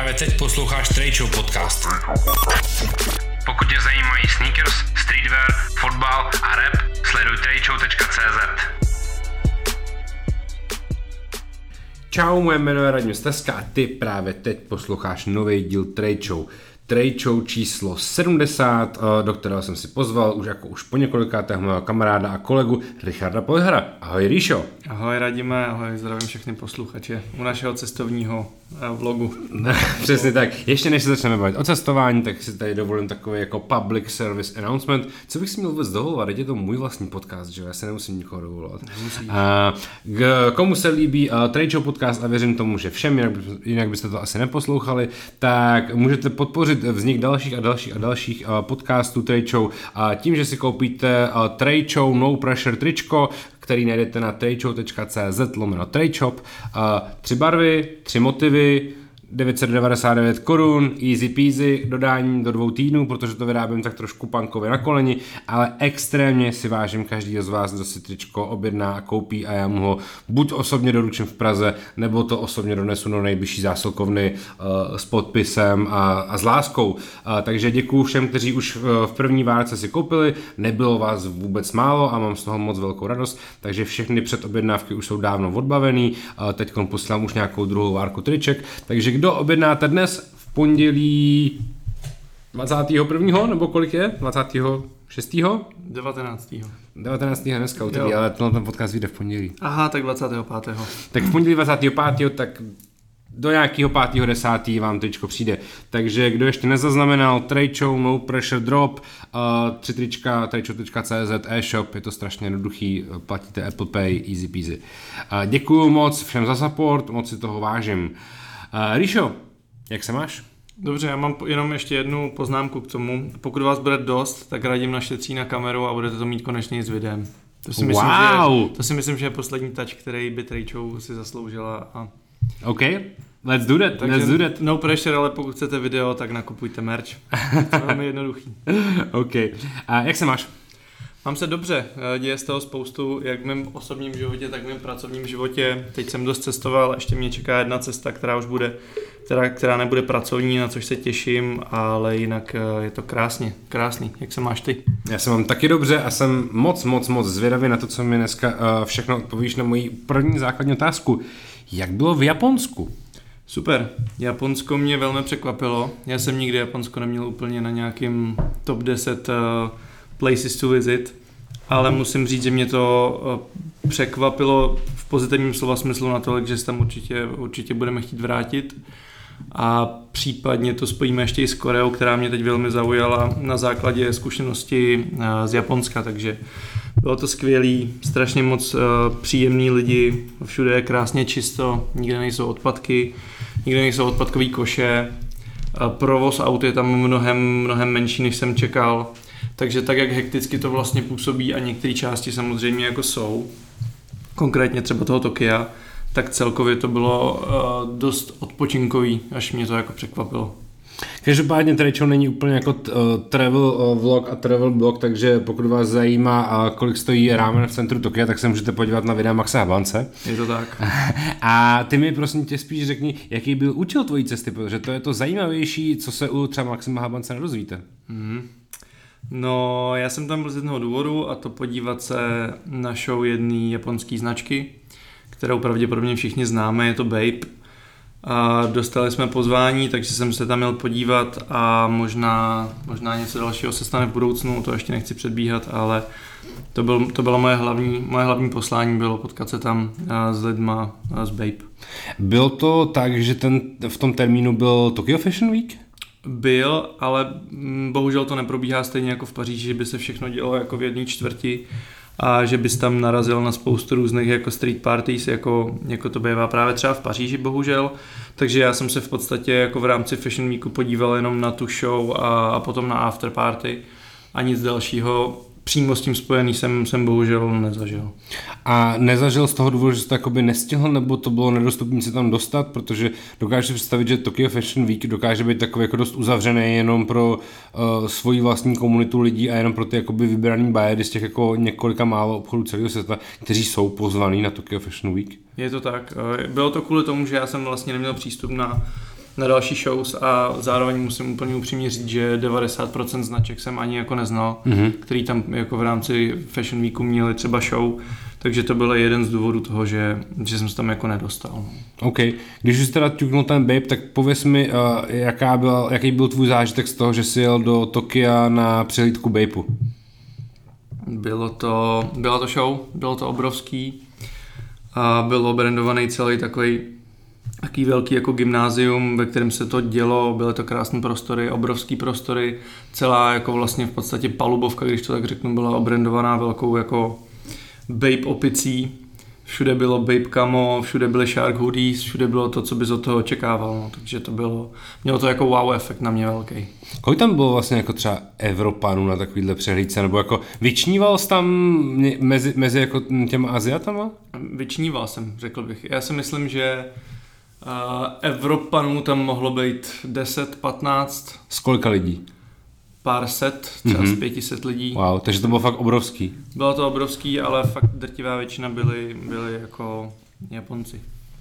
Právě teď posloucháš Trade Show podcast. Pokud tě zajímají sneakers, streetwear, fotbal a rap, sleduj tradeshow.cz. Čau, moje jméno je Radim Steska a ty právě teď posloucháš nový díl Trade Show. Trade Show číslo 70, eh, do kterého jsem si pozval už jako už po několikátého mého kamaráda a kolegu Richarda Polhara. Ahoj Ríšo. Ahoj Radime, ahoj, zdravím všechny posluchače u našeho cestovního vlogu. Přesně tak. Ještě než se začneme bavit o cestování, tak si tady dovolím takový jako public service announcement. Co bych si měl vůbec dovolovat? Je to můj vlastní podcast, že jo? Já se nemusím nikoho dovolovat. A, k, komu se líbí uh, Trade Show podcast a věřím tomu, že všem, jinak, by- jinak byste to asi neposlouchali, tak můžete podpořit vznik dalších a dalších a dalších uh, podcastů Trade Show a tím, že si koupíte uh, Trade Show No Pressure tričko, který najdete na tradeshow.cz lomeno tradeshop. Uh, tři barvy, tři motivy, 999 korun, easy peasy, dodání do dvou týdnů, protože to vyrábím tak trošku punkově na koleni, ale extrémně si vážím každý z vás, kdo si tričko objedná a koupí a já mu ho buď osobně doručím v Praze, nebo to osobně donesu do nejbližší zásilkovny uh, s podpisem a, a s láskou. Uh, takže děkuji všem, kteří už uh, v první várce si koupili, nebylo vás vůbec málo a mám z toho moc velkou radost, takže všechny předobjednávky už jsou dávno odbavený, uh, teď posílám už nějakou druhou várku triček, takže kdo objednáte dnes v pondělí 21. nebo kolik je? 26. 19. 19. dneska Jo. ale tenhle ten podcast vyjde v pondělí. Aha, tak 25. Tak v pondělí 25. tak do nějakého 5. 10. vám tričko přijde. Takže kdo ještě nezaznamenal, Trade Show, No Pressure Drop, uh, tři trička, tradeshow.cz, e-shop, je to strašně jednoduchý, platíte Apple Pay, easy peasy. Uh, děkuju moc všem za support, moc si toho vážím. Uh, Ríšo, jak se máš? Dobře, já mám jenom ještě jednu poznámku k tomu. Pokud vás bude dost, tak radím našetří na kameru a budete to mít konečně i s videem. To si myslím, Wow. že, to si myslím, že je poslední touch, který by Show si zasloužila. A, OK, let's do that, let's do that. no pressure, ale pokud chcete video, tak nakupujte merch. To je velmi jednoduchý. OK, a jak se máš? Mám se dobře, eh, děje z toho spoustu, jak v mém osobním životě, tak v mém pracovním životě. Teď jsem dost cestoval, ještě mě čeká jedna cesta, která už bude, která, která nebude pracovní, na což se těším, ale jinak eh, je to krásně, krásný. Jak se máš ty? Já se mám taky dobře a jsem moc, moc, moc zvědavý na to, co mi dneska uh, všechno odpovíš na moji první základní otázku. Jak bylo v Japonsku? Super, Japonsko mě velmi překvapilo. Já jsem nikdy Japonsko neměl úplně na nějakým top 10 uh, places to visit, ale musím říct, že mě to uh, překvapilo v pozitivním slova smyslu natolik, že se tam určitě, určitě budeme chtít vrátit. A případně to spojíme ještě i s Koreou, která mě teď velmi zaujala na základě zkušenosti uh, z Japonska, takže bylo to skvělý, strašně moc uh, příjemní lidi, všude je krásně čisto, nikde nejsou odpadky, nikde nejsou odpadkové koše, provoz aut je tam mnohem, mnohem menší, než jsem čekal, takže tak, jak hekticky to vlastně působí a některé části samozřejmě jako jsou, konkrétně třeba toho Tokia, tak celkově to bylo uh, dost odpočinkový, až mě to jako překvapilo. Každopádně tady čo není úplně jako t, uh, travel uh, vlog a travel blog, takže pokud vás zajímá, uh, kolik stojí rámen v centru Tokia, tak se můžete podívat na videa Maxa Habance. Je to tak. A ty mi prosím tě spíš řekni, jaký byl účel tvojí cesty, protože to je to zajímavější, co se u třeba Maxima Habance nedozvíte. Mhm. No, já jsem tam byl z jednoho důvodu a to podívat se na show jedné japonské značky, kterou pravděpodobně všichni známe, je to Babe. A dostali jsme pozvání, takže jsem se tam měl podívat a možná, možná něco dalšího se stane v budoucnu, to ještě nechci předbíhat, ale to, byl, to bylo moje hlavní, moje hlavní poslání, bylo potkat se tam s lidma s Babe. Bylo to tak, že ten, v tom termínu byl Tokyo Fashion Week? Byl, ale mm, bohužel to neprobíhá stejně jako v Paříži, že by se všechno dělo jako v jedné čtvrti a že bys tam narazil na spoustu různých jako street parties, jako, jako to bývá právě třeba v Paříži bohužel. Takže já jsem se v podstatě jako v rámci Fashion Weeku podíval jenom na tu show a, a potom na after party a nic dalšího přímo s tím spojený jsem, jsem bohužel nezažil. A nezažil z toho důvodu, že jsi to jakoby nestihl, nebo to bylo nedostupné se tam dostat, protože dokážeš si představit, že Tokyo Fashion Week dokáže být takový jako dost uzavřený jenom pro uh, svoji vlastní komunitu lidí a jenom pro ty jakoby vybraný bajery z těch jako několika málo obchodů celého světa, kteří jsou pozvaní na Tokyo Fashion Week. Je to tak. Eh, Bylo to kvůli tomu, že já jsem vlastně neměl přístup na na další shows a zároveň musím úplně upřímně říct, že 90% značek jsem ani jako neznal, mm-hmm. který tam jako v rámci Fashion Weeku měli třeba show, takže to byl jeden z důvodů toho, že, že jsem se tam jako nedostal. OK. Když už jsi teda ťuknul ten Babe, tak pověs mi, uh, jaká byl, jaký byl tvůj zážitek z toho, že jsi jel do Tokia na přehlídku Babeu. Bylo to, byla to show, bylo to obrovský a bylo brandovaný celý takový taký velký jako gymnázium, ve kterém se to dělo, byly to krásné prostory, obrovský prostory, celá jako vlastně v podstatě palubovka, když to tak řeknu, byla obrandovaná velkou jako babe opicí, všude bylo babe camo, všude byly shark hoodies, všude bylo to, co bys od toho očekával, no. takže to bylo, mělo to jako wow efekt na mě velký. Kolik tam bylo vlastně jako třeba Evropanů na takovýhle přehlídce, nebo jako vyčníval jsi tam mezi, mezi jako těma Aziatama? Vyčníval jsem, řekl bych. Já si myslím, že Evropanů tam mohlo být 10-15, Z kolika lidí? pár set, třeba mm-hmm. z 500 lidí. Wow, takže to bylo fakt obrovský. Bylo to obrovský, ale fakt drtivá většina byli, byli jako Japonci.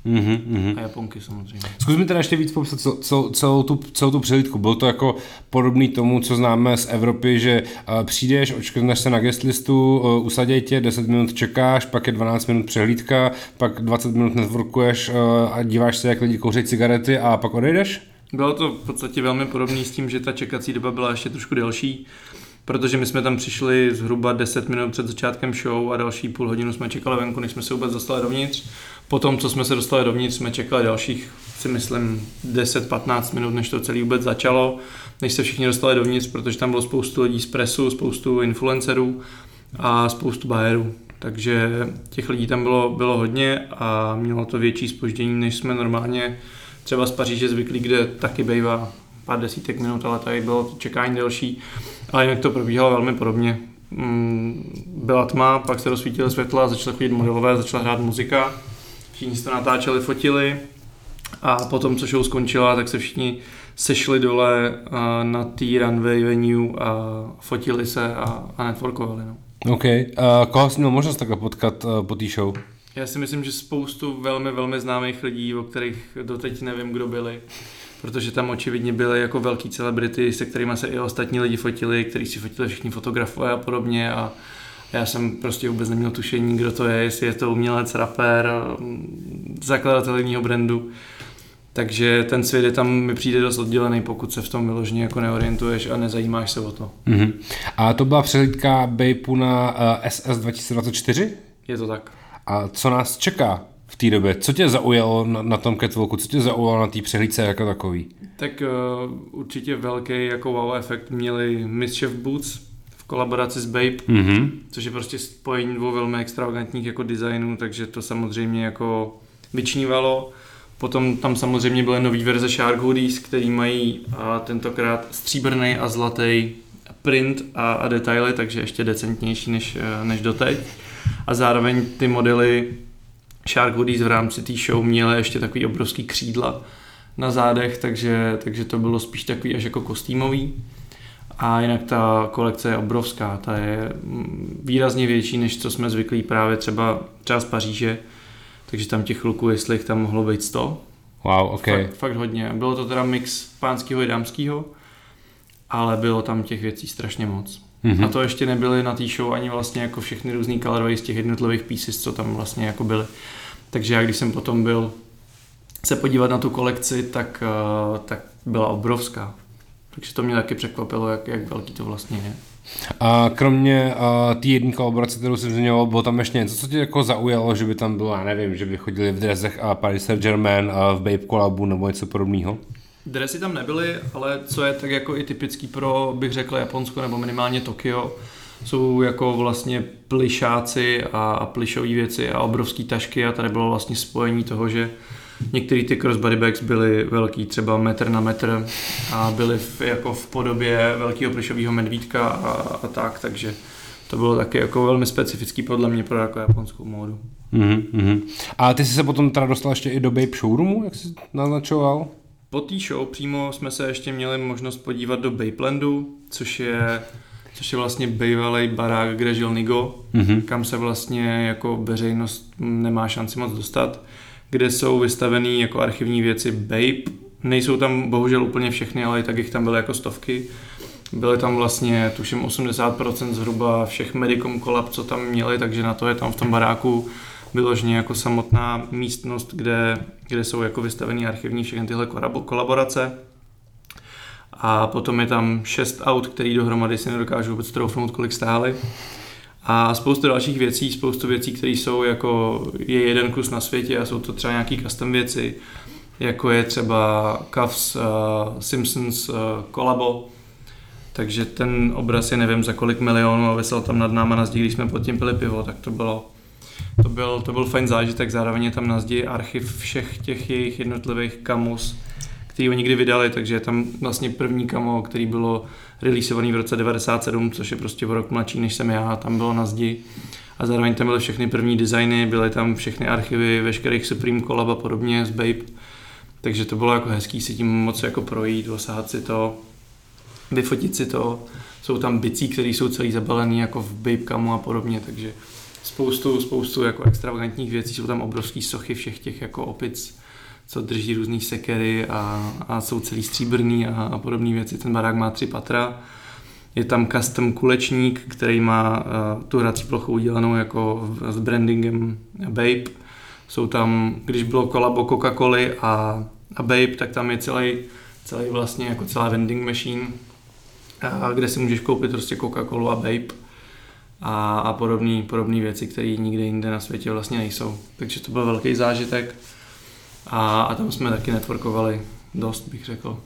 Mhm, mhm. A Japonky samozřejmě. Zkus mi teda ještě víc popsat cel, cel, celou, tu, celou tu přehlídku. Bylo to jako podobný tomu, co známe z Evropy, že uh, přijdeš, očkrtneš se na guest listu, uh, usaděj tě, 10 minut čekáš, pak je 12 minut přehlídka, pak 20 minut networkuješ uh, a díváš se, jak lidi kouří cigarety a pak odejdeš? Bylo to v podstatě velmi podobné s tím, že ta čekací doba byla ještě trošku delší, protože my jsme tam přišli zhruba 10 minut před začátkem show a další půl hodinu jsme čekali venku, než jsme se vůbec dostali dovnitř. Potom, co jsme se dostali dovnitř, jsme čekali dalších, si myslím, 10-15 minut, než to celé vůbec začalo, než se všichni dostali dovnitř, protože tam bylo spoustu lidí z presu, spoustu influencerů a spoustu bajerů. Takže těch lidí tam bylo, bylo hodně a mělo to větší spoždění, než jsme normálně třeba z Paříže zvyklí, kde taky bývá pár desítek minut, ale tady bylo čekání delší. Ale jinak to probíhalo velmi podobně. Mm, Byla tma, pak se rozsvítily světla, začaly chodit modelové, začala hrát muzika. Všichni se to natáčeli, fotili. A potom, co show skončila, tak se všichni sešli dole a, na té runway venue a fotili se a, a networkovali. No. OK. Uh, koho jsi měl možnost takhle potkat uh, po té show? Já si myslím, že spoustu velmi, velmi známých lidí, o kterých doteď nevím, kdo byli, protože tam očividně byly jako velký celebrity, se kterými se i ostatní lidi fotili, kteří si fotili všichni fotografové a podobně a já jsem prostě vůbec neměl tušení, kdo to je, jestli je to umělec, rapper, zakladatel jiného brandu. Takže ten svět je tam mi přijde dost oddělený, pokud se v tom vyloženě jako neorientuješ a nezajímáš se o to. Mhm. A to byla přehlídka Babeu na uh, SS 2024? Je to tak. A co nás čeká v té době? Co tě zaujalo na, na tom catwalku? Co tě zaujalo na té přehlídce jako takový? Tak uh, určitě velký jako wow efekt měli Mischief Boots v kolaboraci s Babe, Mhm. což je prostě spojení dvou velmi extravagantních jako designů, takže to samozřejmě jako vyčnívalo. Potom tam samozřejmě byly nový verze Shark Hoodies, který mají a tentokrát stříbrný a zlatý print a, a detaily, takže ještě decentnější než, eh, než doteď. A zároveň ty modely Shark Hoodies v rámci té show měly ještě takový obrovský křídla na zádech, takže, takže to bylo spíš takový až jako kostýmový. A jinak ta kolekce je obrovská, ta je mm, výrazně větší, než co jsme zvyklí právě třeba, třeba z Paříže, takže tam těch luků, jestli jich tam mohlo být 100, Wow, OK. fakt, fakt hodně. Bylo to teda mix pánského i dámského, ale bylo tam těch věcí strašně moc. Mhm. Mm-hmm. A to ještě nebyly na té show ani vlastně jako všechny různý colorway z těch jednotlivých pieces, co tam vlastně jako byly. Takže já když jsem potom byl se podívat na tu kolekci, tak, eh, tak byla obrovská. Takže to mě taky překvapilo, jak, jak velký to vlastně je. A kromě uh, té jedné kolaborace, kterou jsem zmiňoval, bylo tam ještě něco, co tě jako zaujalo, že by tam bylo, já nevím, že by chodili v dresech a Paris Saint-Germain a v Babe kolabu nebo něco podobného? Dresy tam nebyly, ale co je tak jako i typický pro, bych řekl, Japonsko nebo minimálně Tokio, jsou jako vlastně plišáci a, a plišové věci a obrovský tašky a tady bylo vlastně spojení toho, že některé ty crossbody bags byly velký, třeba metr na metr a byly v, jako v podobě velkého plišového medvídka a, a tak, takže to bylo taky jako velmi specifický podle mě pro jako japonskou módu. Mhm, mhm. A ty jsi se potom teda dostal ještě i do Babe showroomu, jak jsi naznačoval? Po té show přímo jsme se ještě měli možnost podívat do Bapelandu, což je, což je vlastně bývalý barák, kde žil Nigo, Mhm. kam se vlastně jako veřejnost nemá šanci moc dostat, kde jsou vystavený jako archivní věci Babe Nejsou tam bohužel úplně všechny, ale i tak jich tam byly jako stovky. Byly tam vlastně, tuším, 80% zhruba všech Medicom kolab, co tam měli, takže na to je tam v tom baráku vyloženě jako samotná místnost, kde, kde jsou jako vystavený archivní všechny tyhle kolaborace. A potom je tam šest aut, který dohromady si nedokážu vůbec troufnout, kolik stály. A spoustu dalších věcí, spoustu věcí, které jsou jako, je jeden kus na světě a jsou to třeba nějaký custom věci, jako je třeba Cavs uh, Simpsons uh, kolabo, takže ten obraz je nevím za kolik milionů a vysel tam nad náma na zdi, když jsme pod tím pili pivo, tak to bylo to byl, to byl fajn zážitek, zároveň je tam na zdi archiv všech těch jejich jednotlivých kamus, který ho nikdy vydali, takže je tam vlastně první kamo, který bylo releaseovaný v roce 97, což je prostě o rok mladší než jsem já, tam bylo na zdi. A zároveň tam byly všechny první designy, byly tam všechny archivy veškerých Supreme Collab a podobně z Babe. Takže to bylo jako hezký si tím moc jako projít, osahat si to, vyfotit si to. Jsou tam bicí, které jsou celý zabalený jako v Babe Camu a podobně, takže spoustu, spoustu jako extravagantních věcí, jsou tam obrovský sochy všech těch jako opic, co drží různé sekery a, a jsou celý stříbrný a, a podobné věci. Ten barák má tři patra. Je tam custom kulečník, který má uh, tu hrací plochu udělanou jako s brandingem Babe. Jsou tam, když bylo kolabo Coca-Coly a, a Babe, tak tam je celý, celý vlastně jako celá vending machine, uh, kde si můžeš koupit prostě Coca-Colu a Babe a, a podobné podobný věci, které nikde jinde na světě vlastně nejsou. Takže to byl velký zážitek a, a tam jsme taky networkovali dost, bych řekl.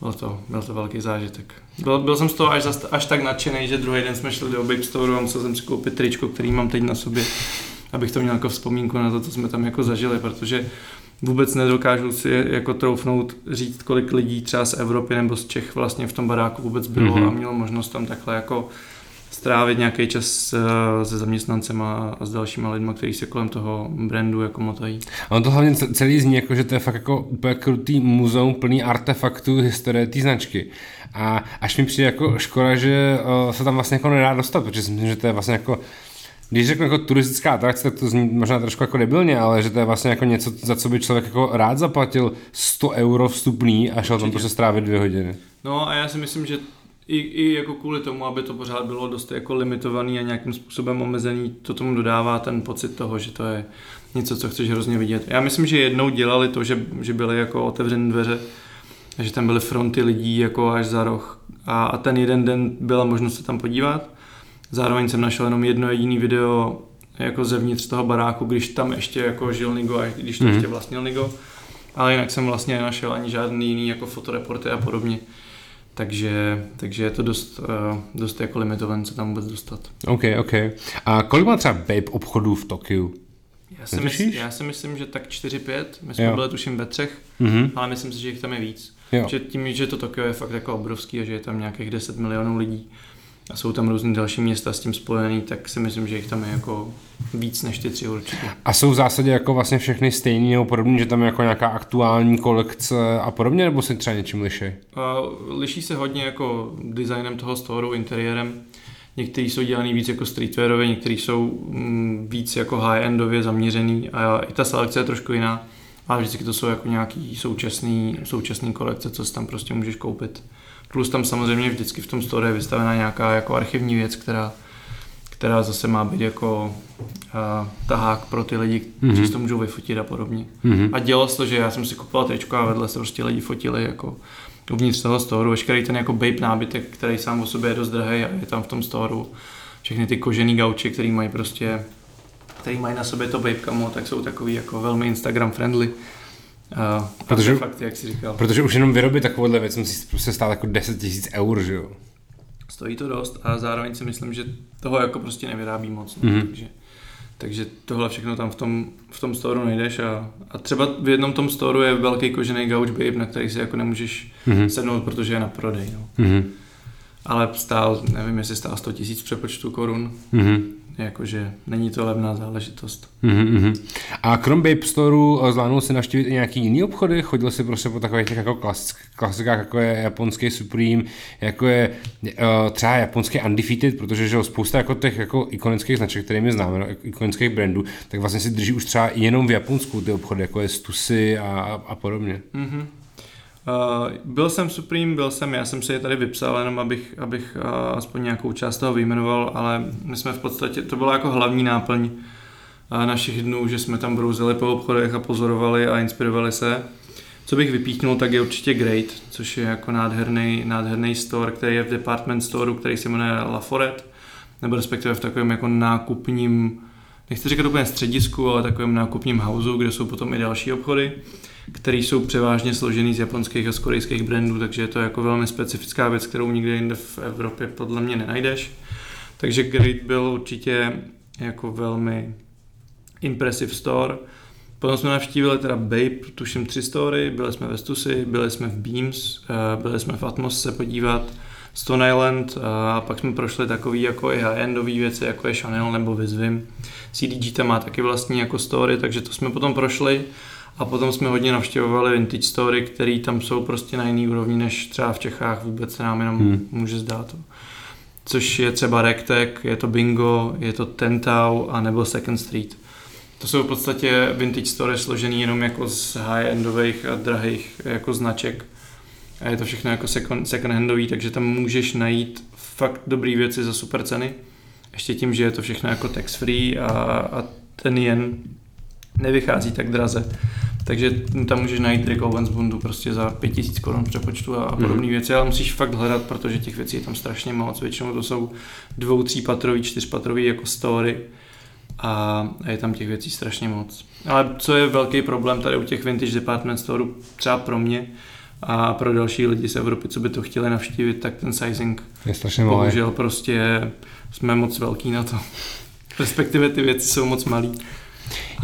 Byl to, byl to velký zážitek. Byl, byl jsem z toho až, až tak nadšený, že druhý den jsme šli do Babe Store a musel jsem si koupit tričko, který mám teď na sobě, abych to měl jako vzpomínku na to, co jsme tam jako zažili, protože vůbec nedokážu si jako troufnout říct, kolik lidí třeba z Evropy nebo z Čech vlastně v tom baráku vůbec bylo mm-hmm. a mělo možnost tam takhle jako strávit nějaký čas eh, se zaměstnancem a, s dalšíma lidmi, kteří se kolem toho brandu jako motají. A on to hlavně celý zní jako, že to je fakt jako úplně krutý muzeum plný artefaktů historie té značky. A až mi přijde jako škoda, že uh, se tam vlastně jako nedá dostat, protože si myslím, že to je vlastně jako když řeknu jako turistická atrakce, tak to zní možná trošku jako debilně, ale že to je vlastně jako něco, za co by člověk jako rád zaplatil 100 euro vstupný a šel Určitě. tam prostě strávit dvě hodiny. No a já si myslím, že i, i jako kvůli tomu, aby to pořád bylo dost jako limitovaný a nějakým způsobem omezený, to tomu dodává ten pocit toho, že to je něco, co chceš hrozně vidět. Já myslím, že jednou dělali to, že, že byly jako otevřené dveře, že tam byly fronty lidí jako až za roh a, a ten jeden den byla možnost se tam podívat. Zároveň jsem našel jenom jedno jediný video jako zevnitř toho baráku, když tam ještě jako žil Nigo a když to mm-hmm. ještě vlastnil Nigo. Ale jinak jsem vlastně nenašel ani žádný jiný jako fotoreporty a podobně takže, takže je to dost, uh, dost jako limitované, co tam vůbec dostat. OK, OK. A kolik má třeba Babe obchodů v Tokiu? Já si, mysl, já si myslím, že tak 4-5. My jsme jo. byli tuším ve třech, mm-hmm. ale myslím si, že jich tam je víc. Jo. Že tím, že to Tokio je fakt jako obrovský a že je tam nějakých 10 milionů lidí, a jsou tam různé další města s tím spojený, tak si myslím, že jich tam je jako víc než ty tři určitě. A jsou v zásadě jako vlastně všechny stejný nebo podobně, že tam je jako nějaká aktuální kolekce a podobně, nebo se třeba něčím liší? Uh, liší se hodně jako designem toho storu, interiérem. Některý jsou dělaný víc jako streetwearově, některý jsou mm, víc jako high-endově zaměřený a i ta selekce je trošku jiná. Ale vždycky to jsou jako nějaký současný, současný kolekce, co si tam prostě můžeš koupit. Plus tam samozřejmě vždycky v tom store je vystavená nějaká jako archivní věc, která, která zase má být jako uh, tahák pro ty lidi, mm-hmm. kteří to můžou vyfotit a podobně. Mm-hmm. A dělo se to, že já jsem si kupoval tričko a vedle se prostě lidi fotili jako uvnitř toho storu, veškerý ten jako babe nábytek, který sám o sobě je dost drahý a je tam v tom storu. Všechny ty kožený gauči, který mají prostě který mají na sobě to babe camo, tak jsou takový jako velmi Instagram friendly. Uh, protože, fakt, jak jsi říkal. Protože už jenom vyrobit takovouhle věc musí prostě stát jako 10 tisíc eur, že jo? Stojí to dost a zároveň si myslím, že toho jako prostě nevyrábí moc. No, mm-hmm. takže, takže tohle všechno tam v tom, v tom storu nejdeš a, a třeba v jednom tom storu je velký kožený gauč babe, na který si jako nemůžeš mm-hmm. sednout, protože je na prodej. No. Mm-hmm. Ale stál, nevím, jestli stál 100 tisíc přepočtu korun. Mm-hmm jakože není to levná záležitost. Mm-hmm. A krom Babe Storeu zvládnul si navštívit i nějaký jiný obchody? Chodil si prostě po takových těch jako klasikách, jako je japonský Supreme, jako je uh, třeba japonský Undefeated, protože že spousta jako těch jako ikonických značek, které my známe, no, ikonických brandů, tak vlastně si drží už třeba jenom v Japonsku ty obchody, jako je Stussy a, a, a podobně. Mm-hmm. Uh, byl jsem Supreme, byl jsem, já jsem si je tady vypsal, jenom abych, abych uh, aspoň nějakou část toho vyjmenoval, ale my jsme v podstatě, to byla jako hlavní náplň uh, našich dnů, že jsme tam brouzeli po obchodech a pozorovali a inspirovali se. Co bych vypíchnul, tak je určitě Great, což je jako nádherný, nádherný store, který je v department storeu, který se jmenuje La Foret, nebo respektive v takovém jako nákupním, nechci říkat úplně středisku, ale takovém nákupním houseu, kde jsou potom i další obchody které jsou převážně složený z japonských a z korejských brandů, takže je to jako velmi specifická věc, kterou nikde jinde v Evropě podle mě nenajdeš. Takže Grid byl určitě jako velmi impressive store. Potom jsme navštívili teda Babe, tuším tři story, byli jsme ve Stussy, byli jsme v Beams, eh, byli jsme v Atmos se podívat, Stone Island eh, a pak jsme prošli takový jako i high-endový věci, jako je Chanel nebo Vizvim. CDG tam má taky vlastní jako story, takže to jsme potom prošli a potom jsme hodně navštěvovali vintage story, které tam jsou prostě na jiný úrovni, než třeba v Čechách vůbec se nám jenom hmm. může zdát. Což je třeba Rectek, je to Bingo, je to Tentau a nebo Second Street. To jsou v podstatě vintage story složený jenom jako z high-endových a drahých jako značek. A je to všechno jako second, second handový, takže tam můžeš najít fakt dobré věci za super ceny. Ještě tím, že je to všechno jako tax free a, a ten jen nevychází tak draze. Takže tam můžeš najít Rick Owens bundu prostě za 5000 korun přepočtu a, podobné mm. věci, ale musíš fakt hledat, protože těch věcí je tam strašně moc. Většinou to jsou dvou, třípatrový, čtyřpatrový jako story a, je tam těch věcí strašně moc. Ale co je velký problém tady u těch vintage department store, třeba pro mě a pro další lidi z Evropy, co by to chtěli navštívit, tak ten sizing je strašně malý. Bohužel prostě jsme moc velký na to. Respektive ty věci jsou moc malý.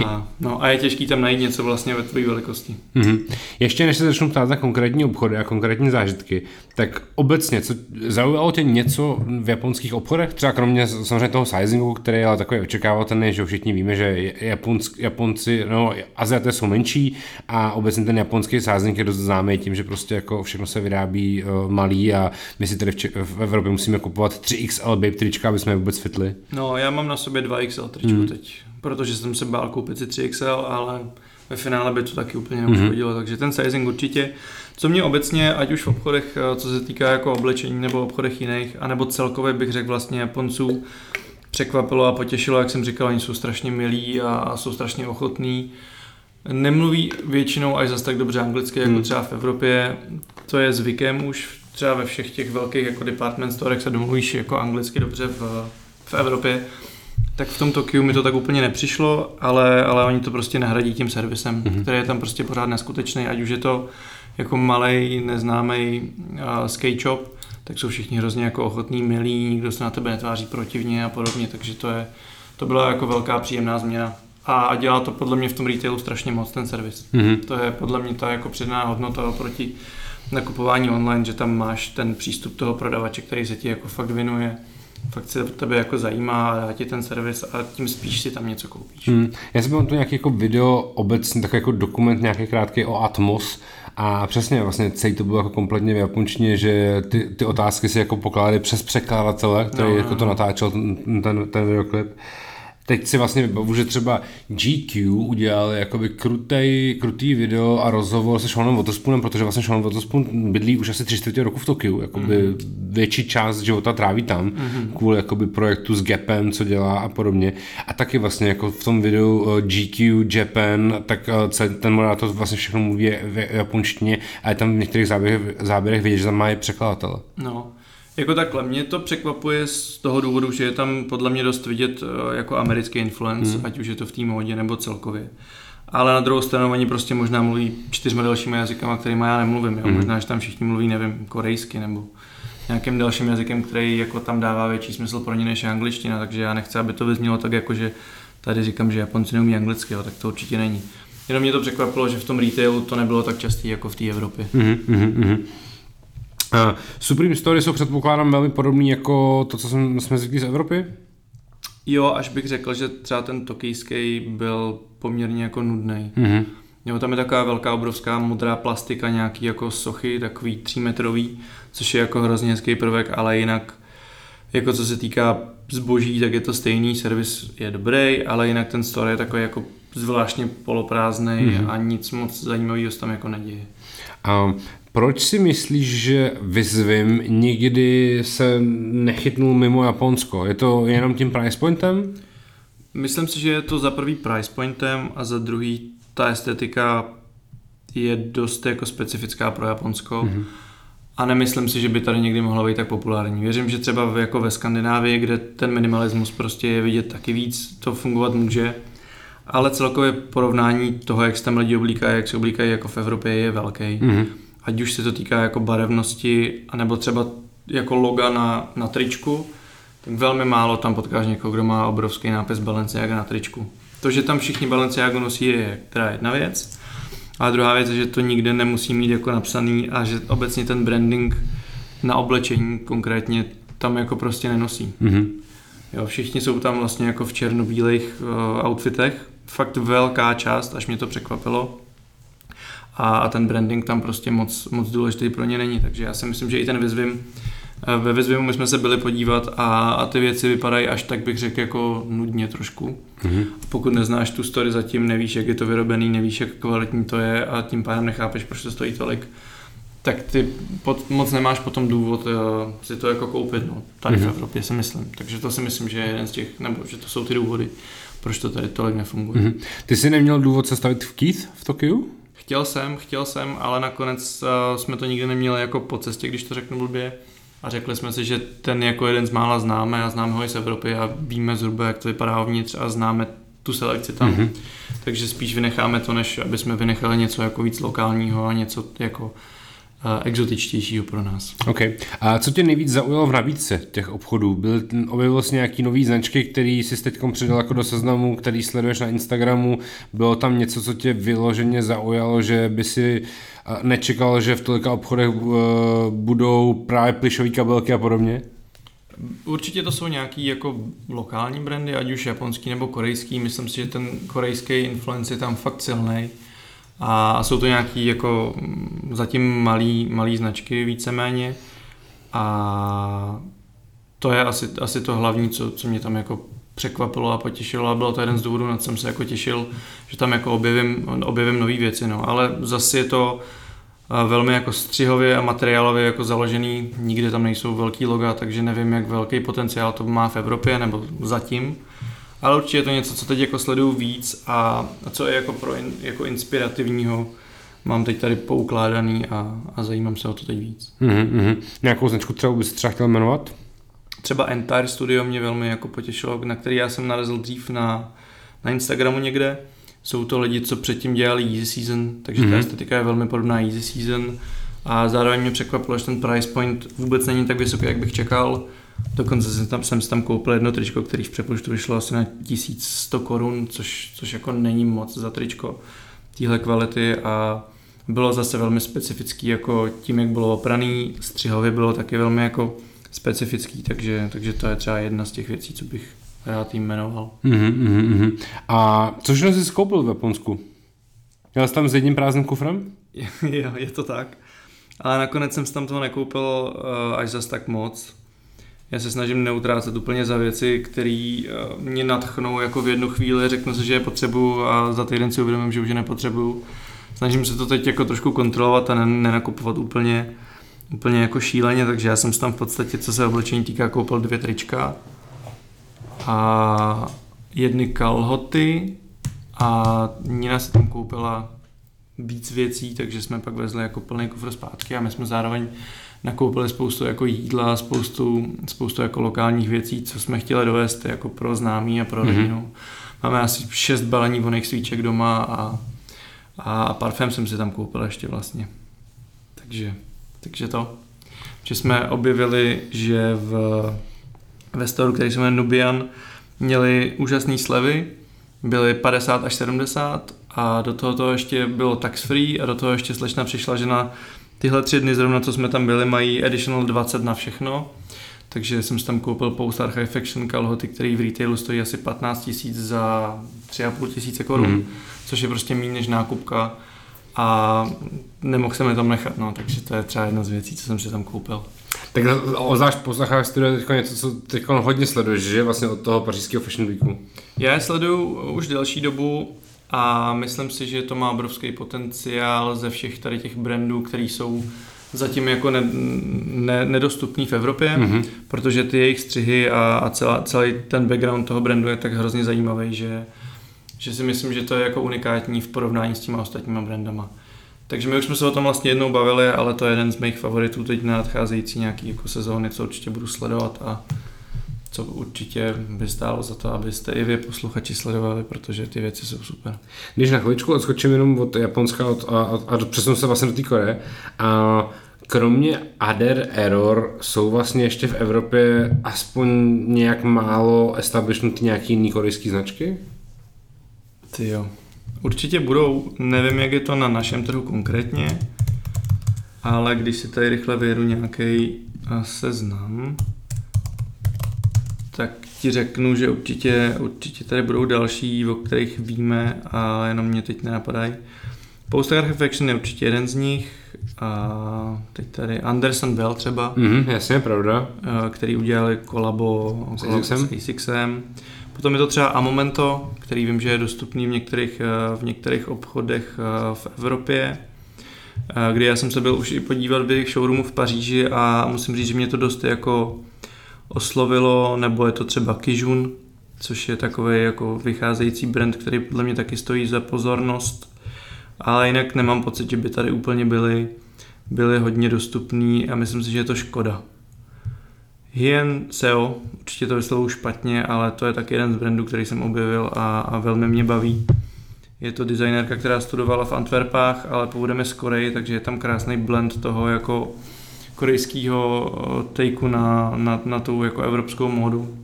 A, no a je těžký tam najít něco vlastně ve tvojí velikosti. Mm-hmm. Ještě než se začnu ptát na konkrétní obchody a konkrétní zážitky, tak obecně, co zaujalo tě něco v japonských obchodech? Třeba kromě samozřejmě toho sizingu, který je ale takový očekávatelný, že všichni víme, že Japonsk, Japonci, no Aziaté jsou menší a obecně ten japonský sizing je dost známý tím, že prostě jako všechno se vyrábí uh, malý a my si tady v, v Evropě musíme kupovat 3XL babe trička, aby jsme je vůbec fitli. No já mám na sobě 2XL tričku mm. teď protože jsem se bál koupit si 3XL, ale ve finále by to taky úplně neuškodilo, mm-hmm. takže ten sizing určitě. Co mě obecně, ať už v obchodech, eh, co se týká jako oblečení nebo obchodech jiných, anebo celkově bych řekl vlastně Japonců, překvapilo a potěšilo, jak jsem říkal, oni jsou strašně milí a, a jsou strašně ochotní. Nemluví většinou až zase tak dobře anglicky, jako mm. třeba v Evropě. To je zvykem už třeba ve všech těch velkých jako department storech se domluvíš jako anglicky dobře v, v Evropě tak v tom Tokiu mi to tak úplně nepřišlo, ale, ale oni to prostě nahradí tím servisem, mm-hmm. který je tam prostě pořád neskutečný, ať už je to jako malý, neznámý uh, skate shop, tak jsou všichni hrozně jako ochotní, milí, nikdo se na tebe netváří protivně a podobně, takže to je, to byla jako velká příjemná změna. A, a dělá to podle mě v tom retailu strašně moc ten servis. Mm-hmm. To je podle mě ta jako předná hodnota oproti nakupování online, že tam máš ten přístup toho prodavače, který se ti jako fakt věnuje fakt se tebe jako zajímá a dá ti ten servis a tím spíš si tam něco koupíš. Hmm. Já jsem měl tu nějaký jako video obecně, takový jako dokument nějaký krátký o Atmos a přesně vlastně celý to bylo jako kompletně v japonštině, že ty, ty otázky si jako pokládaly přes překladatele, který no, jako to natáčel ten, ten, ten videoklip teď si vlastně vybavu, že třeba GQ udělal jakoby krutej, krutý video a rozhovor se Seanem Waterspoonem, protože vlastně Sean Waterspoon bydlí už asi tři čtvrtě roku v Tokiu, jakoby mm-hmm. větší část života tráví tam, mm-hmm. kvůli jakoby projektu s Gapem, co dělá a podobně. A taky vlastně jako v tom videu eh, GQ, Japan, tak eh, ten moderátor vlastně všechno mluví v japonštině a je tam v některých záběrech, záběrech vidět, že tam má i překladatele. No, jako takhle, mě to překvapuje z toho důvodu, že je tam podle mě dost vidět eh, jako americký influence, hmm. ať už je to v té módě nebo celkově. Ale na druhou stranu oni prostě možná mluví čtyřma dalšími jazykama, kterými já nemluvím. Jo? Hmm. Možná, že tam všichni mluví, nevím, korejsky nebo nějakým dalším jazykem, který jako tam dává větší smysl pro ně než angličtina, takže já nechci, aby to vyznělo tak jako, že tady říkám, že Japonci neumí anglicky, jo, tak to určitě není. Jenom mě to překvapilo, že v tom retailu to nebylo tak častý jako v té Evropě. Mm-hmm. Uh, Supreme Story jsou předpokládám velmi podobný jako to, co jsme, jsme zvyklí z Evropy? Jo, až bych řekl, že třeba ten tokijský byl poměrně jako nudný. Mm-hmm. Jo, tam je taková velká, obrovská modrá plastika, nějaký jako sochy, takový třímetrový, což je jako hrozně hezký prvek, ale jinak jako co se týká zboží, tak je to stejný, servis je dobrý, ale jinak ten store je takový jako zvláštně poloprázdný mm-hmm. a nic moc zajímavého se tam jako neděje. A proč si myslíš, že Vyzvim nikdy se nechytnul mimo Japonsko? Je to jenom tím price pointem? Myslím si, že je to za prvý price pointem a za druhý ta estetika je dost jako specifická pro Japonsko. Mm-hmm. A nemyslím si, že by tady někdy mohla být tak populární. Věřím, že třeba jako ve Skandinávii, kde ten minimalismus prostě je vidět taky víc, to fungovat může. Ale celkově porovnání toho, jak se tam lidi oblíkají, jak se oblíkají jako v Evropě, je velký. Mm-hmm. Ať už se to týká jako barevnosti, anebo třeba jako loga na, na tričku, tak velmi málo tam potkáš někoho, kdo má obrovský nápis Balenciaga na tričku. To, že tam všichni Balenciaga nosí, je teda jedna věc. A druhá věc je, že to nikde nemusí mít jako napsaný a že obecně ten branding na oblečení konkrétně tam jako prostě nenosí. Mm-hmm. Jo, všichni jsou tam vlastně jako v černobílých uh, outfitech. Fakt velká část, až mě to překvapilo. A, a ten branding tam prostě moc, moc důležitý pro ně není. Takže já si myslím, že i ten Vizvim ve Vezvimu my jsme se byli podívat a, a ty věci vypadají až tak bych řekl jako nudně trošku. Mm-hmm. Pokud neznáš tu story zatím, nevíš, jak je to vyrobený, nevíš, jak kvalitní to je a tím pádem nechápeš, proč to stojí tolik, tak ty pod, moc nemáš potom důvod uh, si to jako koupit, no, tady mm-hmm. v mhm. Evropě si myslím. Takže to si myslím, že je jeden z těch, nebo že to jsou ty důvody, proč to tady tolik nefunguje. Mm-hmm. Ty jsi neměl důvod se stavit v Keith v Tokiu? Chtěl jsem, chtěl jsem, ale nakonec uh, jsme to nikdy neměli jako po cestě, když to řeknu blbě a řekli jsme si, že ten jako jeden z mála známe a známe ho i z Evropy a víme zhruba, jak to vypadá uvnitř a známe tu selekci tam. Mm-hmm. Takže spíš vynecháme to, než aby jsme vynechali něco jako víc lokálního a něco jako exotičtějšího pro nás. OK. A co tě nejvíc zaujalo v nabídce těch obchodů? Byl, objevilo se nějaký nový značky, který jsi teď přidal jako do seznamu, který sleduješ na Instagramu? Bylo tam něco, co tě vyloženě zaujalo, že by si nečekal, že v tolika obchodech uh, budou právě plišové kabelky a podobně? Určitě to jsou nějaký jako lokální brandy, ať už japonský nebo korejský. Myslím si, že ten korejský influence je tam fakt silný. A jsou to nějaký jako zatím malý, malý značky víceméně. A to je asi, asi to hlavní, co, co mě tam jako překvapilo a potěšilo a bylo to jeden z důvodů, na co jsem se jako těšil, že tam jako objevím, objevím nové věci, no. ale zase je to eh, velmi jako střihově a materiálově jako založený, nikde tam nejsou velký loga, takže nevím, jak velký potenciál to má v Evropě, nebo zatím, ale určitě je to něco, co teď jako sleduju víc a, a co je jako pro in, jako inspirativního, mám teď tady poukládaný a, a zajímám se o to teď víc. Mm-hmm. Nějakou značku třeba bys třeba chtěl jmenovat? Třeba Entire Studio mě velmi jako potěšilo, na který já jsem narazil dřív na, na Instagramu někde. Jsou to lidi, co předtím dělali Easy Season, takže mm-hmm. ta mhm. estetika je velmi podobná Easy Season. A zároveň mě překvapilo, že ten price point vůbec není tak vysoký, jak bych čekal. Dokonce jsem tam, jsem si tam koupil jedno tričko, který v přepočtu vyšlo asi na 1100 korun, což, což jako není moc za tričko téhle kvality a bylo zase velmi specifický, jako tím, jak bylo opraný, střihově bylo taky velmi jako specifický, takže, takže to je třeba jedna z těch věcí, co bych rád jim jmenoval. Mm-hmm, mm-hmm. A což jsi skoupil v Japonsku? Jel jsi tam s jedním prázdným kufrem? jo, je to tak. Ale nakonec jsem si tam toho nekoupil uh, až zas tak moc. Já se snažím neutrácet úplně za věci, které uh, mě natchnou jako v jednu chvíli, řeknu si, že je potřebuju a za týden si uvědomím, že už je nepotřebuju. Snažím se to teď jako trošku kontrolovat a nenakupovat úplně úplně jako šíleně, takže já jsem si tam v podstatě, co se oblečení týká, koupil dvě trička a jedny kalhoty a Nina si tam koupila víc věcí, takže jsme pak vezli jako plný kufr zpátky a my jsme zároveň nakoupili spoustu jako jídla, spoustu, spoustu jako lokálních věcí, co jsme chtěli dovést jako pro známí a pro mm-hmm. rodinu. Máme asi šest balení voných svíček doma a, a parfém jsem si tam koupil ještě vlastně. Takže takže to, že jsme objevili, že v, ve storu, který se jmenuje Nubian, měli úžasné slevy, byly 50 až 70 a do toho to ještě bylo tax free a do toho ještě slečna přišla, že na tyhle tři dny zrovna, co jsme tam byli, mají additional 20 na všechno. Takže jsem si tam koupil Poustar High Faction kalhoty, který v retailu stojí asi 15 tisíc za 3,5 tisíce korun, mm. což je prostě méně než nákupka a nemohl jsem je tam nechat, no, takže to je třeba jedna z věcí, co jsem si tam koupil. Tak oznáš posloucháš studuje teď něco, co teď hodně sleduješ, že vlastně od toho pařížského Fashion Weeku? Já je sleduju už delší dobu a myslím si, že to má obrovský potenciál ze všech tady těch brandů, který jsou zatím jako ne, ne, nedostupný v Evropě, mm-hmm. protože ty jejich střihy a, a celá, celý ten background toho brandu je tak hrozně zajímavý, že, že si myslím, že to je jako unikátní v porovnání s těma ostatníma brandama. Takže my už jsme se o tom vlastně jednou bavili, ale to je jeden z mých favoritů teď na nadcházející nějaký jako sezóny, co určitě budu sledovat a co určitě by stálo za to, abyste i vy posluchači sledovali, protože ty věci jsou super. Když na chviličku odskočím jenom od Japonska od, a, a, a přesunu se vlastně do té Koreje, a kromě Ader Error jsou vlastně ještě v Evropě aspoň nějak málo establishnuty nějaký jiný korejský značky? Ty jo. Určitě budou, nevím, jak je to na našem trhu konkrétně, ale když si tady rychle vyjedu nějaký seznam, tak ti řeknu, že určitě, určitě tady budou další, o kterých víme, a jenom mě teď nenapadají. Postcard Reflection je určitě jeden z nich, a teď tady Anderson Bell třeba. Mhm, jasně, pravda. Který udělali kolabo s ASICSem. Potom je to třeba Amomento, který vím, že je dostupný v některých, v některých obchodech v Evropě kdy já jsem se byl už i podívat v jejich showroomu v Paříži a musím říct, že mě to dost jako oslovilo, nebo je to třeba Kijun, což je takový jako vycházející brand, který podle mě taky stojí za pozornost, ale jinak nemám pocit, že by tady úplně byly, byly hodně dostupný a myslím si, že je to škoda. Hien Seo, určitě to vyslovu špatně, ale to je taky jeden z brandů, který jsem objevil a, a velmi mě baví. Je to designérka, která studovala v Antwerpách, ale původem je z Koreji, takže je tam krásný blend toho jako korejského takeu na, na, na tu jako evropskou módu.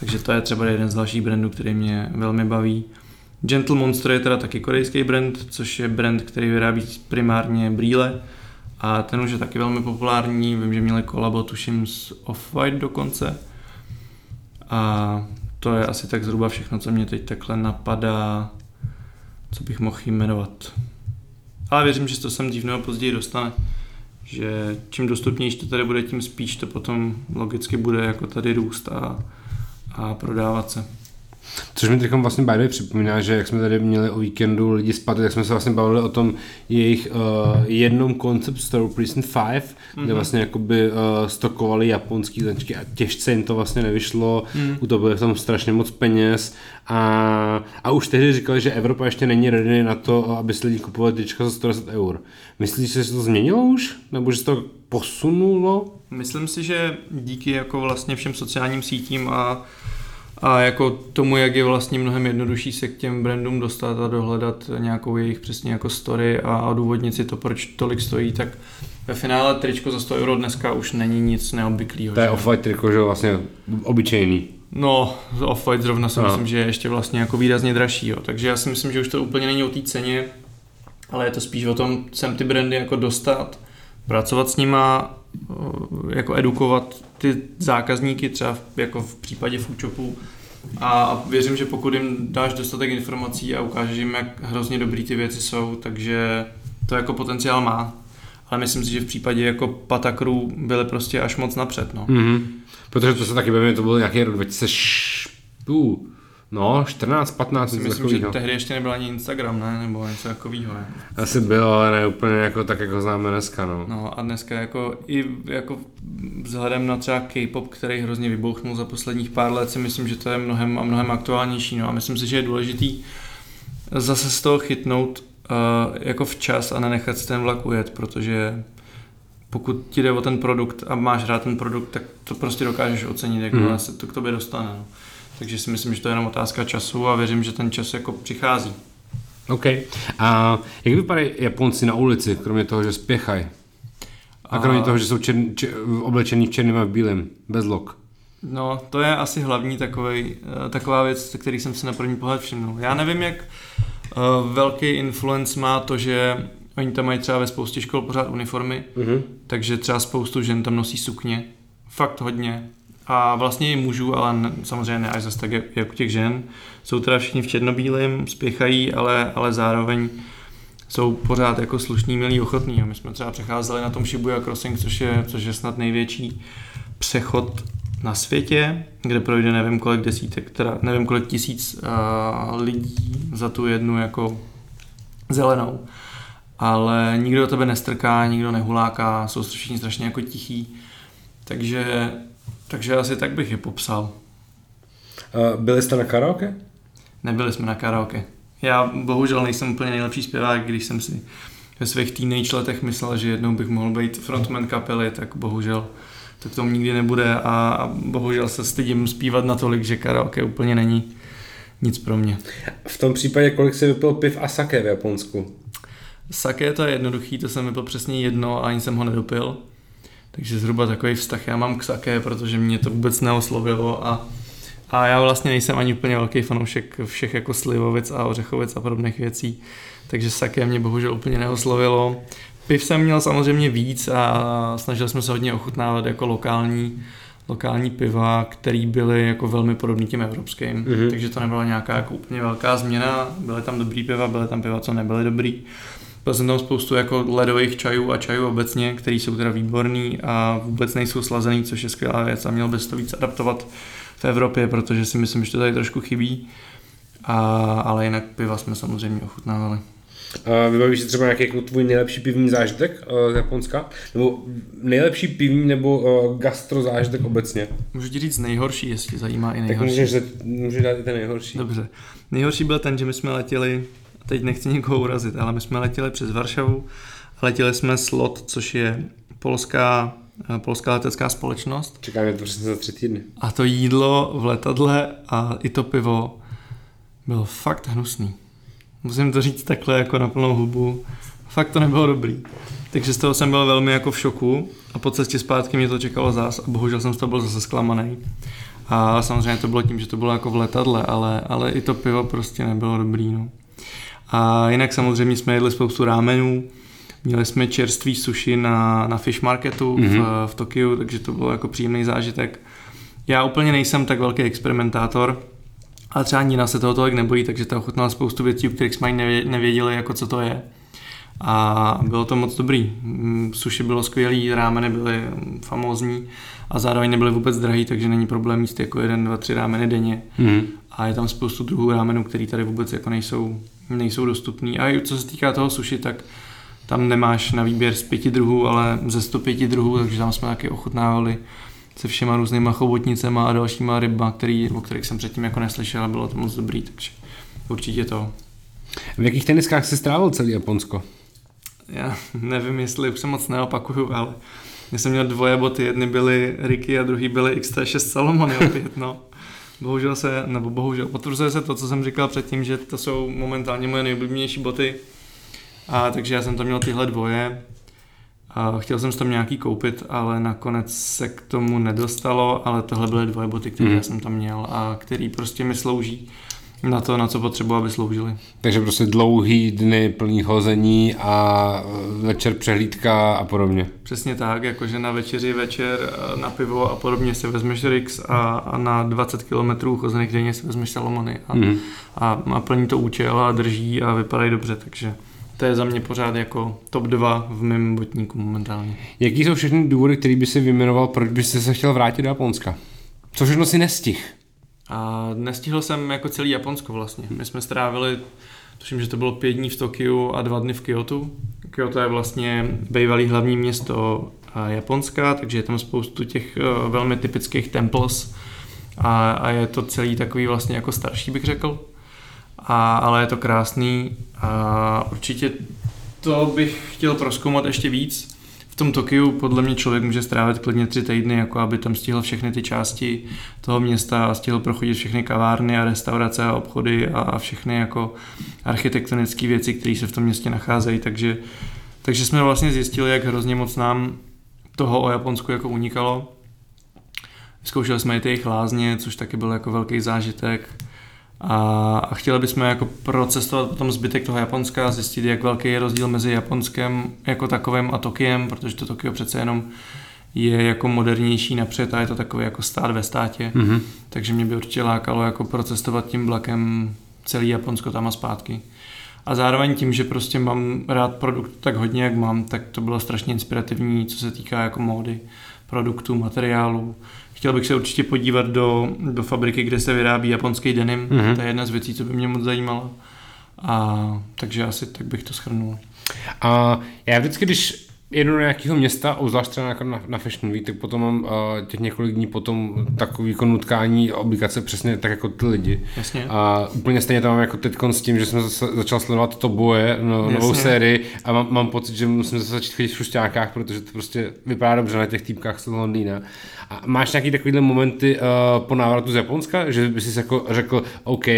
Takže to je třeba jeden z dalších brandů, který mě velmi baví. Gentle Monster je teda taky korejský brand, což je brand, který vyrábí primárně brýle a ten už je taky velmi populární. Vím, že měli kolabo, tuším, s Off-White dokonce. A to je asi tak zhruba všechno, co mě teď takhle napadá, co bych mohl jmenovat. Ale věřím, že to sem dřív nebo později dostane že čím dostupnější to tady bude, tím spíš to potom logicky bude jako tady růst a, a prodávat se. Což mi teď vlastně by připomíná, že jak jsme tady měli o víkendu lidi zpátky, tak jsme se vlastně bavili o tom jejich uh, jednom concept store Prison 5, mm-hmm. kde mhm. vlastně jakoby uh, stokovali japonský značky a těžce jim to vlastně nevyšlo, mm. utopili v tom strašně moc peněz a, a už tehdy říkali, že Evropa ještě není ready na to, aby si lidi kupovali tyčka za 110 eur. Myslíš, že se to změnilo už? Nebo že se to posunulo? Myslím si, že díky jako vlastně všem sociálním sítím a a jako tomu, jak je vlastně mnohem jednodušší se k těm brandům dostat a dohledat nějakou jejich přesně jako story a odůvodnit si to, proč tolik stojí, tak ve finále tričko za 100 euro dneska už není nic neobvyklého. To je off-white triko, že vlastně obyčejný. No, off-white zrovna si no. myslím, že je ještě vlastně jako výrazně dražší, jo. takže já si myslím, že už to úplně není o té ceně, ale je to spíš o tom sem ty brandy jako dostat, pracovat s nima, jako edukovat ty zákazníky, třeba jako v případě foodshopu. A věřím, že pokud jim dáš dostatek informací a ukážeš jim, jak hrozně dobrý ty věci jsou, takže to jako potenciál má. Ale myslím si, že v případě jako Patakru byly prostě až moc napřed. No. Mm-hmm. Protože to se taky bavíme, to byl nějaký rok 2000, No, 14, 15, něco Myslím, takovýho. že tehdy ještě nebyl ani Instagram, ne? Nebo něco takového. Jako. Asi bylo, ale ne úplně jako tak, jako známe dneska, no. No a dneska jako i jako vzhledem na třeba K-pop, který hrozně vybouchnul za posledních pár let, si myslím, že to je mnohem a mnohem aktuálnější. No a myslím si, že je důležitý zase z toho chytnout uh, jako včas a nenechat si ten vlak ujet, protože pokud ti jde o ten produkt a máš rád ten produkt, tak to prostě dokážeš ocenit, jak mm. se to k tobě dostane. No. Takže si myslím, že to je jenom otázka času a věřím, že ten čas jako přichází. OK. A jak vypadají Japonci na ulici, kromě toho, že spěchají? A kromě a... toho, že jsou čern, č, oblečení v černém a v bílém, bez lok. No, to je asi hlavní takovej, eh, taková věc, který jsem si na první pohled všiml. Já nevím, jak uh, velký influence má to, že oni tam mají třeba ve spoustě škol pořád uniformy, uh-huh. takže třeba spoustu žen tam nosí sukně. Fakt hodně a vlastně i mužů, ale ne, samozřejmě ne až zase tak jako těch žen. Jsou teda všichni v černobílém, spěchají, ale, ale zároveň jsou pořád jako slušní, milí, ochotní. A my jsme třeba přecházeli na tom Shibuya Crossing, což je, což je snad největší přechod na světě, kde projde nevím kolik desítek, teda nevím kolik tisíc uh, lidí za tu jednu jako zelenou. Ale nikdo do tebe nestrká, nikdo nehuláká, jsou všichni strašně jako tichý. Takže, takže asi tak bych je popsal. Byli jste na karaoke? Nebyli jsme na karaoke. Já bohužel nejsem úplně nejlepší zpěvák, když jsem si ve svých teenage letech myslel, že jednou bych mohl být frontman kapely, tak bohužel to k tomu nikdy nebude a, a bohužel se stydím zpívat natolik, že karaoke úplně není nic pro mě. V tom případě kolik si vypil piv a sake v Japonsku? Sake to je jednoduchý, to jsem vypil přesně jedno a ani jsem ho nedopil. Takže zhruba takový vztah já mám k sake, protože mě to vůbec neoslovilo a, a já vlastně nejsem ani úplně velký fanoušek všech jako slivovic a ořechovic a podobných věcí. Takže sake mě bohužel úplně neoslovilo. Piv jsem měl samozřejmě víc a snažili jsme se hodně ochutnávat jako lokální, lokální piva, které byly jako velmi podobné těm evropským. Mm-hmm. Takže to nebyla nějaká jako úplně velká změna. Byly tam dobrý piva, byly tam piva, co nebyly dobrý. Byl jsem tam spoustu jako ledových čajů a čajů obecně, které jsou teda výborný a vůbec nejsou slazený, což je skvělá věc a měl bys to víc adaptovat v Evropě, protože si myslím, že to tady trošku chybí. A, ale jinak piva jsme samozřejmě ochutnávali. Vybavíš si třeba nějaký jako tvůj nejlepší pivní zážitek uh, z Japonska? Nebo nejlepší pivní nebo uh, gastro zážitek obecně? Můžu ti říct nejhorší, jestli zajímá i Tak nejhorší. můžeš, můžeš dát i ten nejhorší. Dobře. Nejhorší byl ten, že my jsme letěli, teď nechci nikoho urazit, ale my jsme letěli přes Varšavu letěli jsme s LOT, což je polská, polská letecká společnost. Čekám mě to přesně za tři týdny. A to jídlo v letadle a i to pivo bylo fakt hnusný. Musím to říct takhle jako na plnou hubu. Fakt to nebylo dobrý. Takže z toho jsem byl velmi jako v šoku a po cestě zpátky mě to čekalo zás a bohužel jsem z toho byl zase zklamaný. A samozřejmě to bylo tím, že to bylo jako v letadle, ale, ale i to pivo prostě nebylo dobrý. No. A jinak samozřejmě jsme jedli spoustu rámenů, měli jsme čerstvý sushi na, na fish marketu mm-hmm. v, v Tokiu, takže to bylo jako příjemný zážitek. Já úplně nejsem tak velký experimentátor, ale třeba Nina se toho tolik nebojí, takže ta ochutnala spoustu věcí, o kterých jsme ani nevě- nevěděli, jako co to je. A bylo to moc dobrý. Mm, Sushi bylo skvělý, rámeny byly famózní a zároveň nebyly vůbec drahý, takže není problém jíst jako jeden, dva, tři rámeny denně. Mm. A je tam spoustu druhů rámenů, které tady vůbec jako nejsou, nejsou dostupný. A i co se týká toho sushi, tak tam nemáš na výběr z pěti druhů, ale ze 105 druhů, takže tam jsme taky ochutnávali se všema různýma chobotnicema a dalšíma ryba, který, o kterých jsem předtím jako neslyšel a bylo to moc dobrý, takže určitě to. V jakých teniskách jsi strávil celý Japonsko? Já nevím, jestli už se moc neopakuju, ale já jsem měl dvoje boty, jedny byly Ricky a druhý byly XT6 Salomony opět, no. Bohužel se, nebo bohužel, potvrzuje se to, co jsem říkal předtím, že to jsou momentálně moje nejoblíbenější boty. A takže já jsem tam měl tyhle dvoje. A chtěl jsem si tam nějaký koupit, ale nakonec se k tomu nedostalo, ale tohle byly dvoje boty, které já jsem tam měl a který prostě mi slouží na to, na co potřebuji, aby sloužily. Takže prostě dlouhý dny plný hození a večer přehlídka a podobně. Přesně tak, jakože na večeři večer eh, na pivo a podobně si vezmeš Rix a, a na 20 km chozených denně si vezmeš Salomony a, Mm. a, a plní to účel a drží a vypadají dobře, takže to je za mě pořád jako top 2 v mém botníku momentálně. Jaký jsou všechny důvody, který by si vyjmenoval, proč byste se chtěl vrátit do Japonska? Co všechno si nestih? A nestihl jsem jako celý Japonsko vlastně. My jsme strávili, tuším, že to bylo pět dní v Tokiu a dva dny v Kyoto. Kyoto je vlastně bývalý hlavní město a, Japonska, takže je tam spoustu těch eh, velmi typických temples a, a je to celý takový vlastně jako starší, bych řekl. A, ale je to krásný a určitě to bych chtěl proskoumat ještě víc. V tom Tokiu podle mě člověk může strávit klidně tři týdny, jako aby tam stihl všechny ty části toho města a stihl prochodit všechny kavárny a restaurace a obchody a, a všechny jako architektonické věci, které se v tom městě nacházejí, takže, takže jsme vlastně zjistili, jak hrozně moc nám toho o Japonsku jako unikalo. Zkoušeli jsme i ty jejich lázně, což taky byl jako velký zážitek. A, a chtěli bychom jako procestovat potom zbytek toho Japonska a zjistit, jak velký je rozdíl mezi Japonskem jako takovým a Tokiem, protože to Tokio přece jenom je jako modernější napřed a je to takový jako stát ve státě. Mm-hmm. Takže mě by určitě lákalo jako procestovat tím vlakem celý Japonsko tam a zpátky. A zároveň tím, že prostě mám rád produkt tak hodně, jak mám, tak to bylo strašně inspirativní, co se týká jako módy. Produktů, materiálů. Chtěl bych se určitě podívat do, do fabriky, kde se vyrábí japonský denim. Mm-hmm. To je jedna z věcí, co by mě moc zajímalo. A takže asi tak bych to schrnul. A já vždycky, když jedu do nějakého města, obzvlášť třeba jako na, na Fashion Week, tak potom mám uh, těch několik dní potom takový jako nutkání obligace přesně tak jako ty lidi. Jasně. A úplně stejně to mám jako teď s tím, že jsem zase začal sledovat to boje, no, novou sérii a mám, mám, pocit, že musím zase začít chodit v šušťákách, protože to prostě vypadá dobře na těch týpkách z Londýna. A máš nějaký takovýhle momenty uh, po návratu z Japonska, že bys si jako řekl, OK, uh,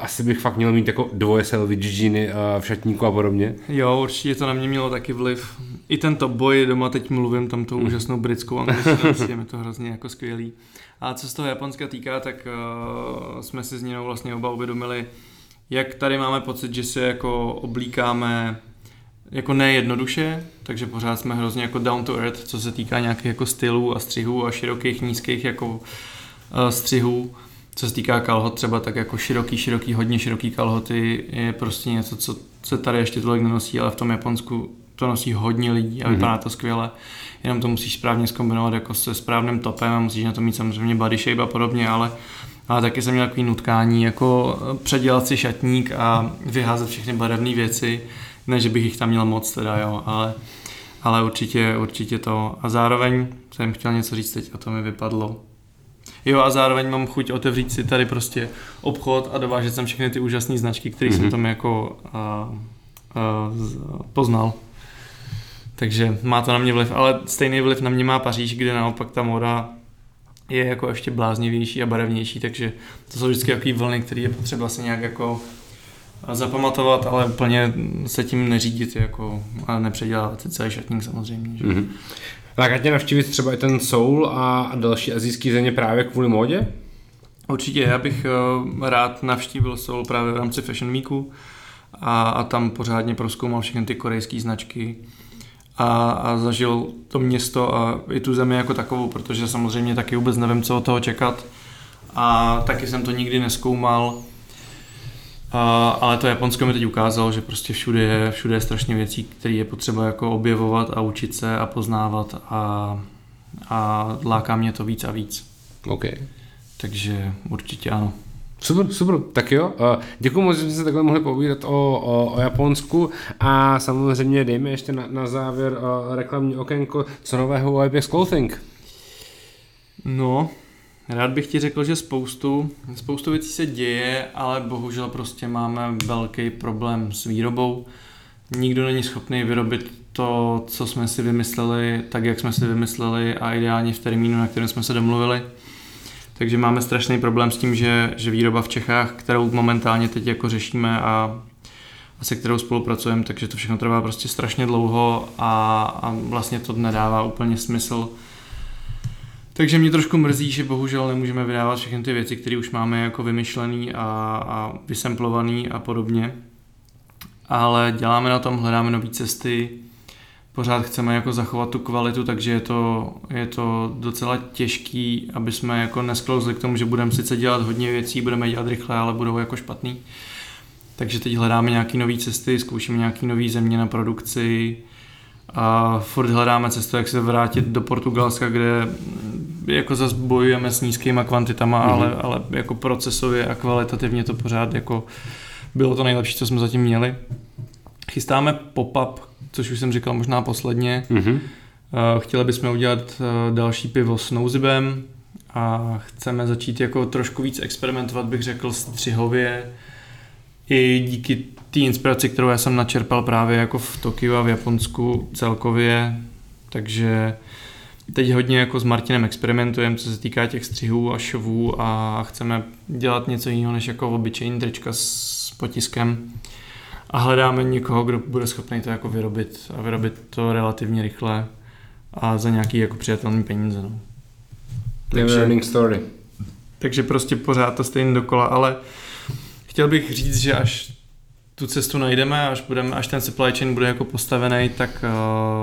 asi bych fakt měl mít jako dvoje selvy džíny uh, v šatníku a podobně? Jo, určitě to na mě mělo taky vliv. I tento boj, doma teď mluvím tam tou mm. úžasnou britskou angličtinu, je to hrozně jako skvělý. A co z toho Japonska týká, tak uh, jsme si s Ninou vlastně oba uvědomili, jak tady máme pocit, že se jako oblíkáme jako nejednoduše, takže pořád jsme hrozně jako down to earth, co se týká nějakých jako stylů a střihů a širokých, nízkých jako uh, střihů. Co se týká kalhot třeba, tak jako široký, široký, hodně široký kalhoty je prostě něco, co se tady ještě tolik nenosí, ale v tom Japonsku to nosí hodně lidí a vypadá mm-hmm. to skvěle. Jenom to musíš správně zkombinovat jako se správným topem a musíš na to mít samozřejmě body shape a podobně, ale ale taky jsem měl takový nutkání, jako předělat si šatník a vyházet všechny barevné věci, ne, že bych jich tam měl moc teda, jo, ale, ale určitě, určitě to. A zároveň jsem chtěl něco říct teď a to mi vypadlo. Jo a zároveň mám chuť otevřít si tady prostě obchod a dovážet sem všechny ty úžasné značky, které mm-hmm. jsem mhm. tam jako a, a, poznal. Takže má to na mě vliv, ale stejný vliv na mě má Paříž, kde naopak ta moda je jako ještě bláznivější a barevnější, takže to jsou vždycky takové vlny, které je potřeba se nějak jako zapamatovat, ale úplně se tím neřídit jako, a nepředělávat si celý šatník samozřejmě. Že? Mm-hmm. Tak tě navštívit třeba i ten Soul a další azijské země právě kvůli módě? Určitě, já bych uh, rád navštívil Soul právě v rámci Fashion Weeku a, a tam pořádně proskoumal všechny ty korejské značky a, a zažil to město a i tu zemi jako takovou, protože samozřejmě taky vůbec nevím, co od toho čekat a taky jsem to nikdy neskoumal a, ale to Japonsko mi teď ukázalo, že prostě všude je, všude je strašně věcí, které je potřeba jako objevovat a učit se a poznávat a, a láká mě to víc a víc. OK. Takže určitě ano. Super, super, tak jo. Děkuji moc, že jsme se takhle mohli povídat o, o, o Japonsku a samozřejmě dejme ještě na, na závěr reklamní okénko, co nového u IPX Clothing. No, Rád bych ti řekl, že spoustu, spoustu věcí se děje, ale bohužel prostě máme velký problém s výrobou. Nikdo není schopný vyrobit to, co jsme si vymysleli, tak jak jsme si vymysleli a ideálně v termínu, na kterém jsme se domluvili. Takže máme strašný problém s tím, že, že výroba v Čechách, kterou momentálně teď jako řešíme a, a se kterou spolupracujeme, takže to všechno trvá prostě strašně dlouho a, a vlastně to nedává úplně smysl takže mě trošku mrzí, že bohužel nemůžeme vydávat všechny ty věci, které už máme jako vymyšlený a, a vysemplovaný a podobně. Ale děláme na tom, hledáme nové cesty, pořád chceme jako zachovat tu kvalitu, takže je to, je to docela těžký, aby jsme jako nesklouzli k tomu, že budeme sice dělat hodně věcí, budeme dělat rychle, ale budou jako špatný. Takže teď hledáme nějaké nové cesty, zkoušíme nějaké nové země na produkci, a furt hledáme cestu, jak se vrátit do Portugalska, kde jako zase bojujeme s nízkýma kvantitama, mm-hmm. ale, ale jako procesově a kvalitativně to pořád jako bylo to nejlepší, co jsme zatím měli. Chystáme pop-up, což už jsem říkal možná posledně. Mm-hmm. Chtěli bychom udělat eh, další pivo s nouzibem a chceme začít jako trošku víc experimentovat, bych řekl, střihově, i díky té inspiraci, kterou já jsem načerpal právě jako v Tokiu a v Japonsku celkově, takže teď hodně jako s Martinem experimentujeme, co se týká těch střihů a šovů a chceme dělat něco jiného než jako obyčejný trička s potiskem a hledáme někoho, kdo bude schopný to jako vyrobit a vyrobit to relativně rychle a za nějaký jako přijatelný peníze. No. Takže, story. Takže prostě pořád to stejně dokola, ale chtěl bych říct, že až tu cestu najdeme, až, budeme, až ten supply chain bude jako postavený, tak,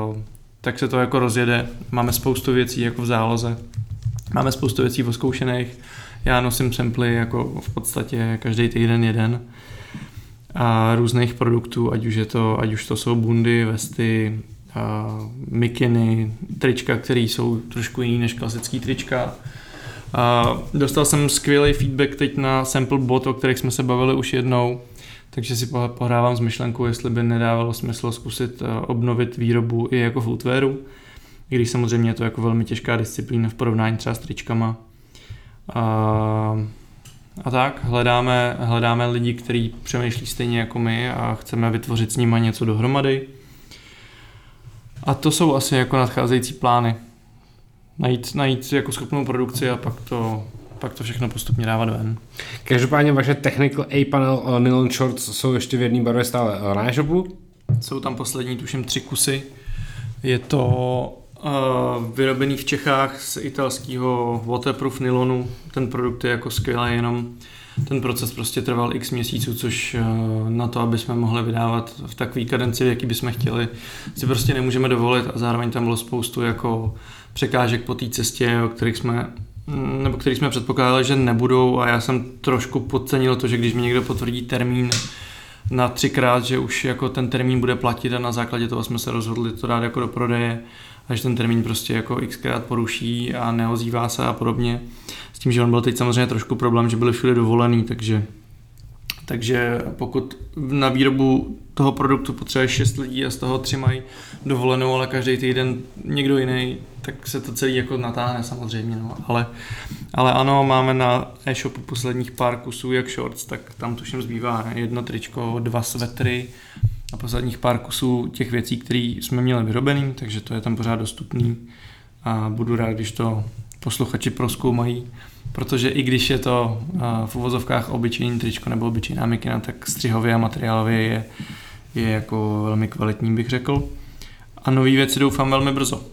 uh, tak se to jako rozjede. Máme spoustu věcí jako v záloze. Máme spoustu věcí oskoušených. Já nosím samply jako v podstatě každý týden jeden a různých produktů, ať už, je to, ať už to jsou bundy, vesty, uh, mikiny, trička, které jsou trošku jiný než klasický trička. Uh, dostal jsem skvělý feedback teď na sample bot, o kterých jsme se bavili už jednou, takže si pohrávám s myšlenkou, jestli by nedávalo smysl zkusit uh, obnovit výrobu i jako footwearu, i když samozřejmě je to jako velmi těžká disciplína v porovnání třeba s tričkama. Uh, a tak, hledáme, hledáme lidi, kteří přemýšlí stejně jako my a chceme vytvořit s nimi něco dohromady. A to jsou asi jako nadcházející plány. Najít, najít jako schopnou produkci a pak to, pak to všechno postupně dávat ven. Každopádně vaše Technical A-Panel uh, nylon shorts jsou ještě v jedné barvě stále uh, na e-shopu? Jsou tam poslední, tuším, tři kusy. Je to vyrobený v Čechách z italského waterproof nylonu. Ten produkt je jako skvělý, jenom ten proces prostě trval x měsíců, což na to, aby jsme mohli vydávat v takové kadenci, jaký bychom chtěli, si prostě nemůžeme dovolit a zároveň tam bylo spoustu jako překážek po té cestě, o kterých jsme nebo který jsme předpokládali, že nebudou a já jsem trošku podcenil to, že když mi někdo potvrdí termín na třikrát, že už jako ten termín bude platit a na základě toho jsme se rozhodli to dát jako do prodeje a že ten termín prostě jako xkrát poruší a neozývá se a podobně. S tím, že on byl teď samozřejmě trošku problém, že byli všude dovolený, takže takže pokud na výrobu toho produktu potřebuješ 6 lidí a z toho tři mají dovolenou, ale každý týden někdo jiný, tak se to celý jako natáhne samozřejmě. No. Ale, ale ano, máme na e-shopu posledních pár kusů jak shorts, tak tam tuším zbývá jedno tričko, dva svetry a posledních pár kusů těch věcí, které jsme měli vyrobený, takže to je tam pořád dostupný a budu rád, když to posluchači proskoumají protože i když je to v uvozovkách obyčejný tričko nebo obyčejná mikina, tak střihově a materiálově je, je jako velmi kvalitní, bych řekl. A nové věci doufám velmi brzo.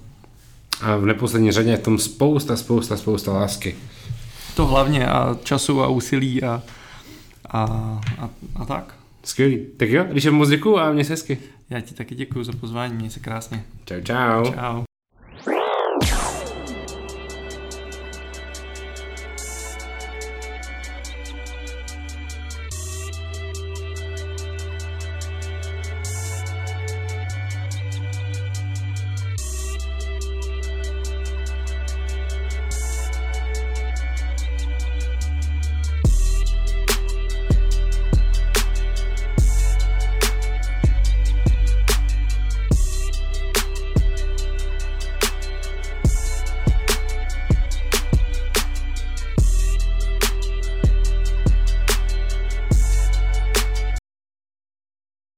A v neposlední řadě je v tom spousta, spousta, spousta lásky. To hlavně a času a úsilí a, a, a, a tak. Skvělý. Tak jo, když je moc děkuju a mě se hezky. Já ti taky děkuji za pozvání, měj se krásně. Čau, čau. Čau.